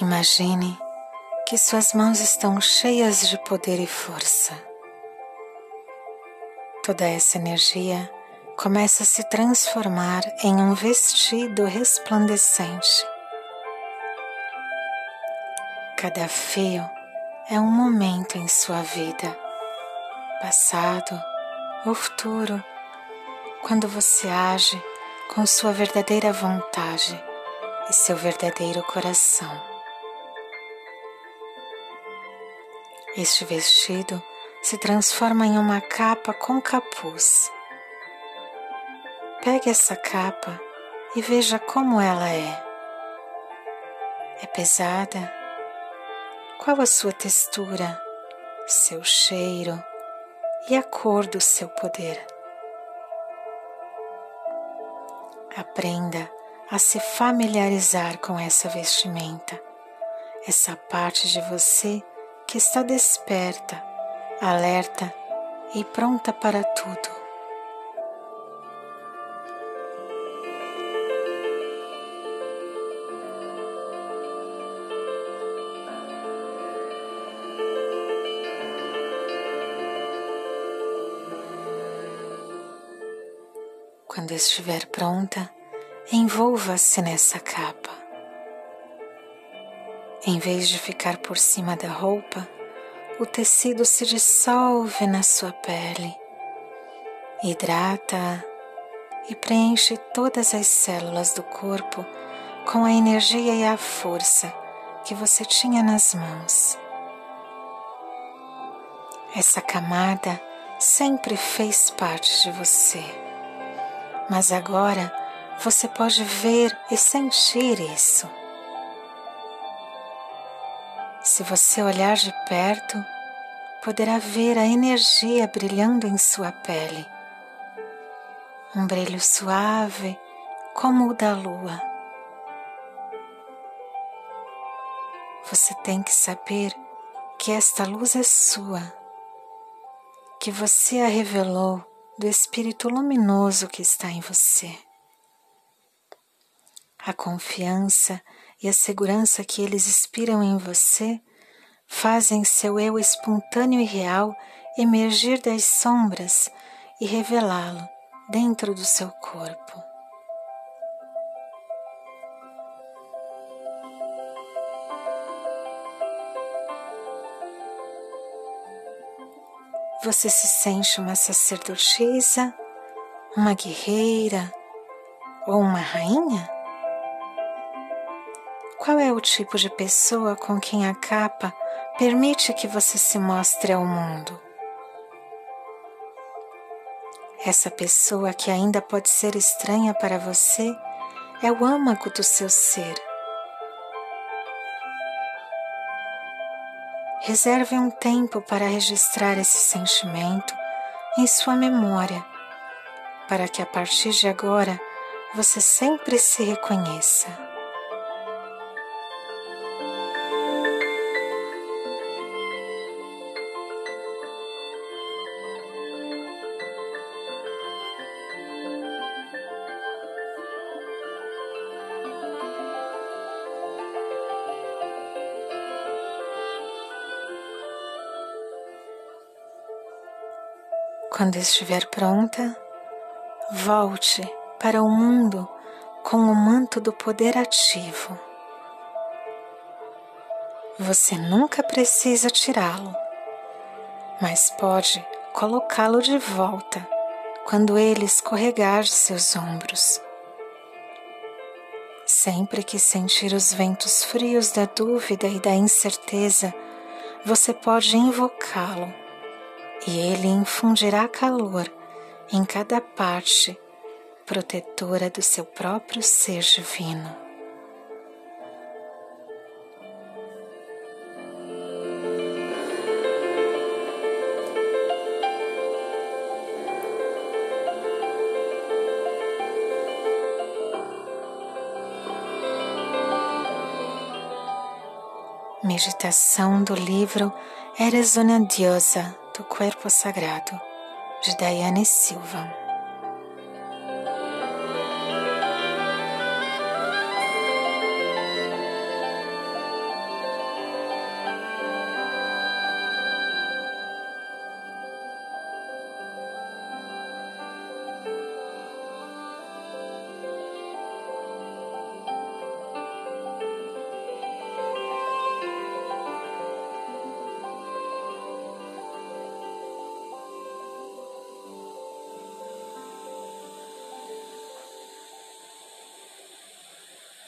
Imagine que suas mãos estão cheias de poder e força. Toda essa energia começa a se transformar em um vestido resplandecente. Cada fio é um momento em sua vida, passado ou futuro, quando você age com sua verdadeira vontade e seu verdadeiro coração. Este vestido se transforma em uma capa com capuz. Pegue essa capa e veja como ela é. É pesada? Qual a sua textura, seu cheiro e a cor do seu poder? Aprenda a se familiarizar com essa vestimenta, essa parte de você que está desperta, alerta e pronta para tudo. Quando estiver pronta, envolva-se nessa capa. Em vez de ficar por cima da roupa, o tecido se dissolve na sua pele, hidrata e preenche todas as células do corpo com a energia e a força que você tinha nas mãos. Essa camada sempre fez parte de você, mas agora você pode ver e sentir isso. Se você olhar de perto, poderá ver a energia brilhando em sua pele. Um brilho suave como o da lua. Você tem que saber que esta luz é sua, que você a revelou do Espírito luminoso que está em você. A confiança e a segurança que eles inspiram em você fazem seu eu espontâneo e real emergir das sombras e revelá-lo dentro do seu corpo. Você se sente uma sacerdotisa, uma guerreira ou uma rainha? Qual é o tipo de pessoa com quem a capa permite que você se mostre ao mundo? Essa pessoa que ainda pode ser estranha para você é o âmago do seu ser. Reserve um tempo para registrar esse sentimento em sua memória, para que a partir de agora você sempre se reconheça. Quando estiver pronta, volte para o mundo com o manto do poder ativo. Você nunca precisa tirá-lo, mas pode colocá-lo de volta quando ele escorregar seus ombros. Sempre que sentir os ventos frios da dúvida e da incerteza, você pode invocá-lo e ele infundirá calor em cada parte protetora do seu próprio ser divino. Meditação do livro Eres una diosa do Corpo Sagrado, de Daiane Silva.